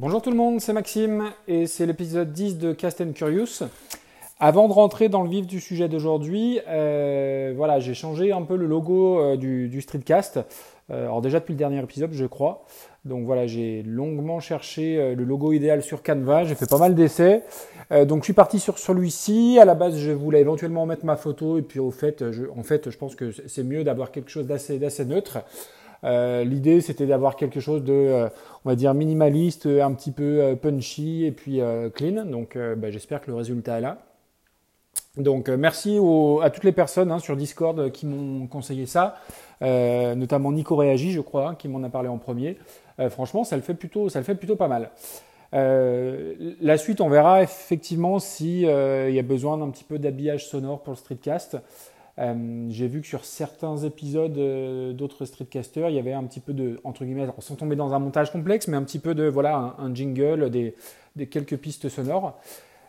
Bonjour tout le monde, c'est Maxime et c'est l'épisode 10 de Cast and Curious. Avant de rentrer dans le vif du sujet d'aujourd'hui, euh, voilà, j'ai changé un peu le logo euh, du, Streetcast. Euh, alors déjà depuis le dernier épisode, je crois. Donc voilà, j'ai longuement cherché le logo idéal sur Canva. J'ai fait pas mal d'essais. donc je suis parti sur celui-ci. À la base, je voulais éventuellement mettre ma photo et puis au fait, en fait, je pense que c'est mieux d'avoir quelque chose d'assez neutre. Euh, l'idée, c'était d'avoir quelque chose de, euh, on va dire, minimaliste, un petit peu euh, punchy et puis clean. Donc, bah, j'espère que le résultat est là. Donc, merci à toutes les personnes hein, sur Discord qui m'ont conseillé ça, notamment Nico Réagi, je crois, qui m'en a parlé en premier. franchement, ça le fait plutôt, ça le fait plutôt pas mal. la suite, on verra effectivement s'il y a besoin d'un petit peu d'habillage sonore pour le streetcast. Euh, j'ai vu que sur certains épisodes euh, d'autres streetcasters, il y avait un petit peu de, entre guillemets, sans tomber dans un montage complexe, mais un petit peu de, voilà, un, jingle, des, quelques pistes sonores.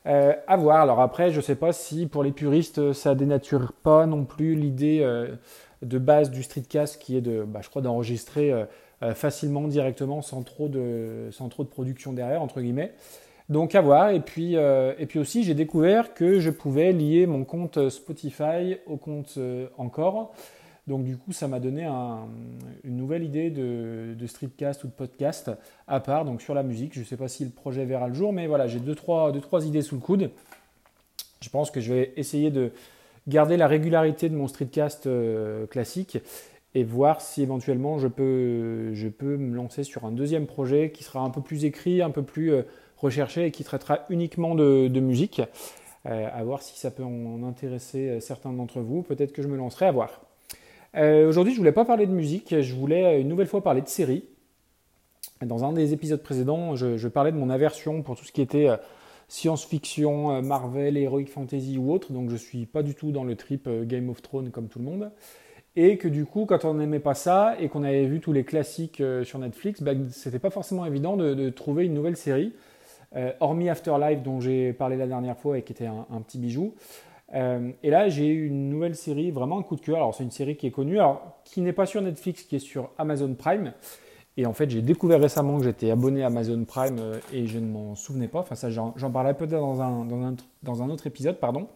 Euh, à voir. Alors après, je ne sais pas si pour les puristes, ça dénature pas non plus l'idée de base du streetcast qui est de, bah, je crois, d'enregistrer facilement, directement, sans trop de, sans trop de production derrière, entre guillemets. Donc à voir. Et puis, euh, et puis aussi, j'ai découvert que je pouvais lier mon compte Spotify au compte euh, Encore. Donc du coup, ça m'a donné une nouvelle idée de, streetcast ou de podcast à part, donc sur la musique. Je ne sais pas si le projet verra le jour, mais voilà, j'ai deux trois, deux, trois idées sous le coude. Je pense que je vais essayer de garder la régularité de mon streetcast euh, classique et voir si éventuellement je peux me lancer sur un deuxième projet qui sera un peu plus écrit, un peu plus recherché et qui traitera uniquement de, musique. Euh, à voir si ça peut en intéresser euh, certains d'entre vous. Peut-être que je me lancerai à voir. Euh, aujourd'hui, je voulais pas parler de musique, je voulais une nouvelle fois parler de séries. Dans un des épisodes précédents, je, parlais de mon aversion pour tout ce qui était science-fiction, Marvel, Heroic Fantasy ou autre. Donc je suis pas du tout dans le trip Game of Thrones comme tout le monde. Et que du coup, quand on n'aimait pas ça et qu'on avait vu tous les classiques sur Netflix, ben, c'était pas forcément évident de, trouver une nouvelle série. Euh, hormis Afterlife dont j'ai parlé la dernière fois et qui était un, petit bijou. Euh, et là, j'ai eu une nouvelle série, vraiment un coup de cœur. Alors, c'est une série qui est connue, alors qui n'est pas sur Netflix, qui est sur Amazon Prime. Et en fait, j'ai découvert récemment que j'étais abonné à Amazon Prime euh, et je ne m'en souvenais pas. Enfin, ça, j'en parlerai peut-être dans un, dans, un, dans un, autre épisode, pardon.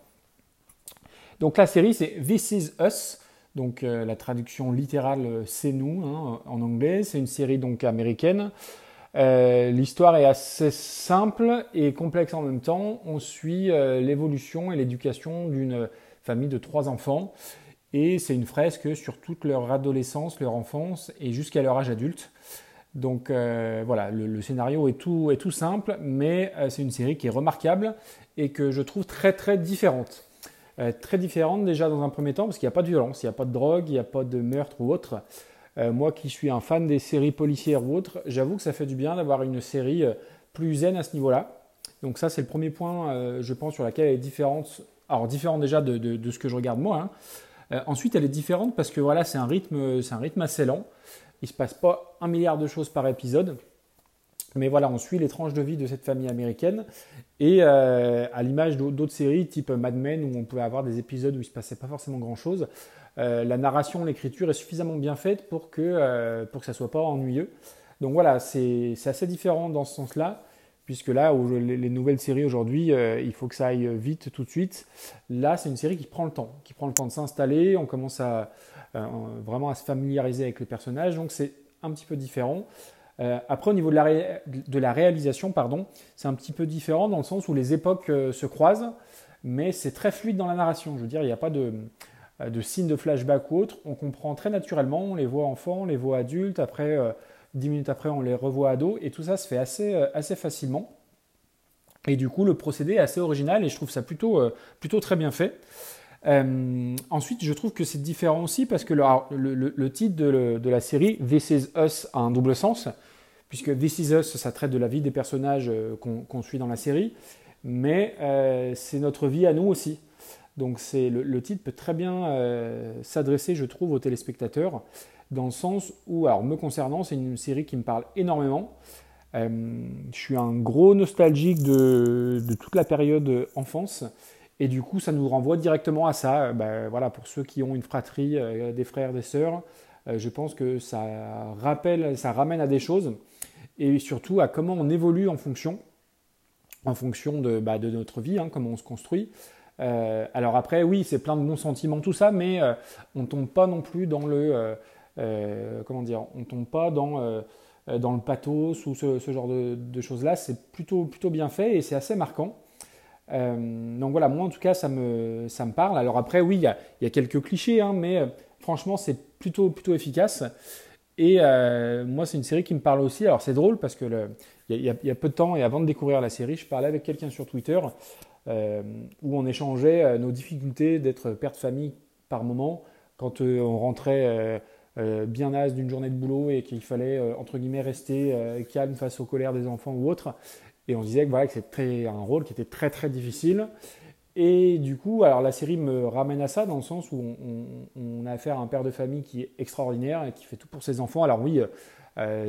Donc, la série, c'est This Is Us. Donc, la traduction littérale, c'est nous hein, en anglais. C'est une série donc américaine. Euh, l'histoire est assez simple et complexe en même temps. On suit euh, l'évolution et l'éducation d'une famille de trois enfants. Et c'est une fresque sur toute leur adolescence, leur enfance et jusqu'à leur âge adulte. Donc euh, voilà, le, scénario est tout, est tout simple, mais c'est une série qui est remarquable et que je trouve très très différente. très différente déjà dans un premier temps parce qu'il n'y a pas de violence, il n'y a pas de drogue, il n'y a pas de meurtre ou autre. Euh, moi qui suis un fan des séries policières ou autres, j'avoue que ça fait du bien d'avoir une série euh, plus zen à ce niveau-là. Donc ça, c'est le premier point, euh, je pense, sur laquelle elle est différente. Alors différente déjà de, ce que je regarde moi. Hein. ensuite, elle est différente parce que voilà, c'est un rythme, assez lent. Il se passe pas un milliard de choses par épisode. Mais voilà, on suit les tranches de vie de cette famille américaine. Et à l'image d'autres séries type Mad Men, où on pouvait avoir des épisodes où il ne se passait pas forcément grand-chose, la narration, l'écriture est suffisamment bien faite pour que, euh, pour que ça ne soit pas ennuyeux. Donc voilà, c'est assez différent dans ce sens-là, puisque là, où les, nouvelles séries aujourd'hui, euh, il faut que ça aille vite tout de suite. Là, c'est une série qui prend le temps, qui prend le temps de s'installer, on commence à, vraiment à se familiariser avec les personnages, donc c'est un petit peu différent. après, au niveau de la, de la réalisation, pardon, c'est un petit peu différent dans le sens où les époques se croisent, mais c'est très fluide dans la narration. Je veux dire, il n'y a pas de, euh, de signes de flashback ou autre, on comprend très naturellement, on les voit enfants, on les voit adultes, après, euh, dix minutes après, on les revoit ados, et tout ça se fait assez, euh, assez facilement. Et du coup, le procédé est assez original, et je trouve ça plutôt, plutôt très bien fait. ensuite, je trouve que c'est différent aussi parce que le, titre de, la série This Is Us a un double sens, puisque This Is Us, ça traite de la vie des personnages qu'on suit dans la série, mais c'est notre vie à nous aussi. Donc c'est le, titre peut très bien euh, s'adresser, je trouve, aux téléspectateurs, dans le sens où, alors me concernant, c'est une série qui me parle énormément. Euh, je suis un gros nostalgique de, toute la période enfance, et du coup, ça nous renvoie directement à ça. Ben, voilà, pour ceux qui ont une fratrie, euh, des frères, des sœurs, je pense que ça rappelle, ça ramène à des choses. et surtout à comment on évolue en fonction, en fonction de, bah, notre vie, hein, comment on se construit. Euh, alors après, oui, c'est plein de bons sentiments, tout ça, mais euh, on ne tombe pas non plus dans le, euh, comment dire, on tombe pas dans, le pathos ou ce, genre de, choses-là. C'est plutôt, plutôt bien fait et c'est assez marquant. donc voilà, moi en tout cas, ça me, parle. Alors après, oui, il y a, quelques clichés, hein, mais franchement, c'est plutôt, plutôt efficace. Et moi, c'est une série qui me parle aussi. Alors c'est drôle parce que il y, a peu de temps et avant de découvrir la série, je parlais avec quelqu'un sur Twitter euh, où on échangeait euh, nos difficultés d'être père de famille par moment quand euh, on rentrait bien naze d'une journée de boulot et qu'il fallait entre guillemets rester calme face aux colères des enfants ou autres. Et on disait que voilà que c'était un rôle qui était très très difficile. Et du coup, alors la série me ramène à ça dans le sens où on, on a affaire à un père de famille qui est extraordinaire et qui fait tout pour ses enfants. Alors oui, euh,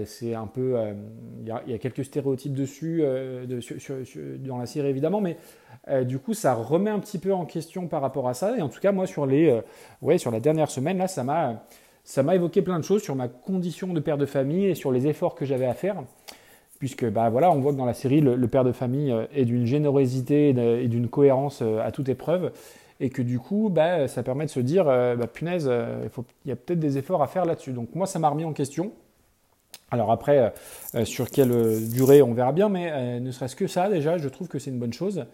c'est un peu, euh, il y, a quelques stéréotypes dessus euh, dans la série évidemment, mais du coup ça remet un petit peu en question par rapport à ça. Et en tout cas moi sur les, ouais, sur la dernière semaine là, ça m'a, ça m'a évoqué plein de choses sur ma condition de père de famille et sur les efforts que j'avais à faire puisque bah voilà, on voit que dans la série, le, père de famille est d'une générosité et d'une cohérence à toute épreuve, et que du coup, bah, ça permet de se dire, bah, punaise, il y a peut-être des efforts à faire là-dessus. Donc moi, ça m'a remis en question. Alors après, euh, euh, sur quelle euh, durée, on verra bien, mais ne serait-ce que ça, déjà, je trouve que c'est une bonne chose.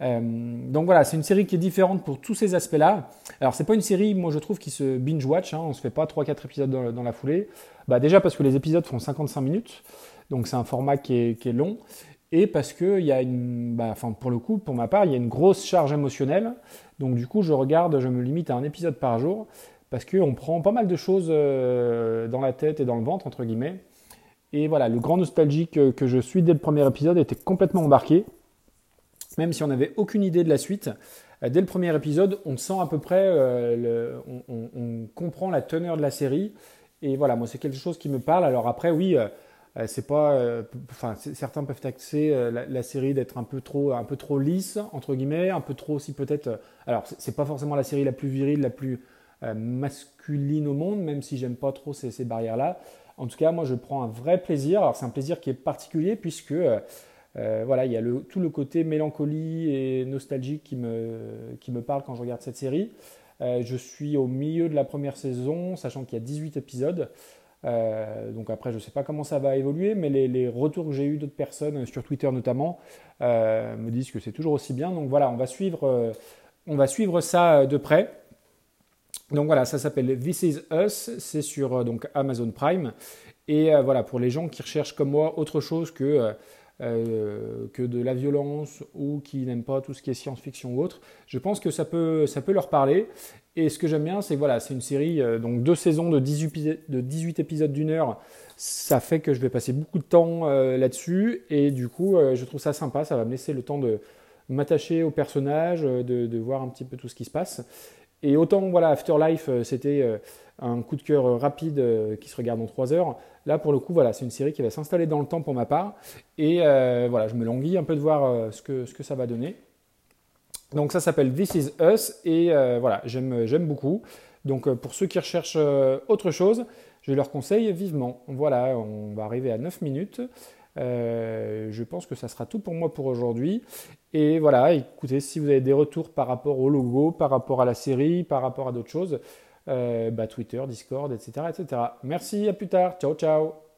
donc voilà, c'est une série qui est différente pour tous ces aspects-là. Alors c'est pas une série, moi je trouve, qui se binge-watch, hein, on se fait pas 3-4 épisodes dans, la foulée. Bah, déjà parce que les épisodes font 55 minutes, donc c'est un format qui est, long, et parce que y a une, bah, pour le coup, pour ma part, il y a une grosse charge émotionnelle. Donc du coup, je regarde, je me limite à un épisode par jour, parce qu'on prend pas mal de choses euh, dans la tête et dans le ventre, entre guillemets. Et voilà, le grand nostalgique que je suis dès le premier épisode était complètement embarqué, même si on n'avait aucune idée de la suite. Euh, dès le premier épisode, on sent à peu près, euh, on, comprend la teneur de la série. Et voilà, moi c'est quelque chose qui me parle. Alors après, oui, c'est pas, enfin certains peuvent taxer la, série d'être un peu trop, un peu trop lisse entre guillemets, un peu trop aussi peut-être. alors c'est pas forcément la série la plus virile, la plus euh, masculine au monde, même si j'aime pas trop ces, barrières-là. En tout cas, moi, je prends un vrai plaisir. Alors, c'est un plaisir qui est particulier puisque euh, euh, voilà, il y a tout le côté mélancolie et nostalgique qui me, qui me parle quand je regarde cette série. je suis au milieu de la première saison, sachant qu'il y a 18 épisodes. donc après, je ne sais pas comment ça va évoluer, mais les, les retours que j'ai eus d'autres personnes, sur Twitter notamment, me disent que c'est toujours aussi bien. Donc voilà, on va suivre, on va suivre ça de près. Donc voilà, ça s'appelle This Is Us, c'est sur euh, donc Amazon Prime. Et euh, voilà, pour les gens qui recherchent comme moi autre chose que, euh, que de la violence ou qui n'aiment pas tout ce qui est science-fiction ou autre, je pense que ça peut, ça peut leur parler. Et ce que j'aime bien, c'est voilà, c'est une série, donc deux saisons de 18, de 18 épisodes d'une heure. Ça fait que je vais passer beaucoup de temps là-dessus. Et du coup, je trouve ça sympa, ça va me laisser le temps de m'attacher au personnage, de, voir un petit peu tout ce qui se passe. Et autant, voilà, Afterlife, euh, c'était euh, un coup de cœur euh, rapide qui se regarde en 3 heures. Là, pour le coup, voilà, c'est une série qui va s'installer dans le temps pour ma part. Et voilà, je me languis un peu de voir ce, que, ce que ça va donner. Donc ça s'appelle This Is Us et voilà, j'aime beaucoup. Donc pour ceux qui recherchent autre chose, je leur conseille vivement. Voilà, on va arriver à 9 minutes. Je pense que ça sera tout pour moi pour aujourd'hui. Et voilà, écoutez, si vous avez des retours par rapport au logo, par rapport à la série, par rapport à d'autres choses, euh, bah, Twitter, Discord, etc., etc. Merci, à plus tard. Ciao, ciao.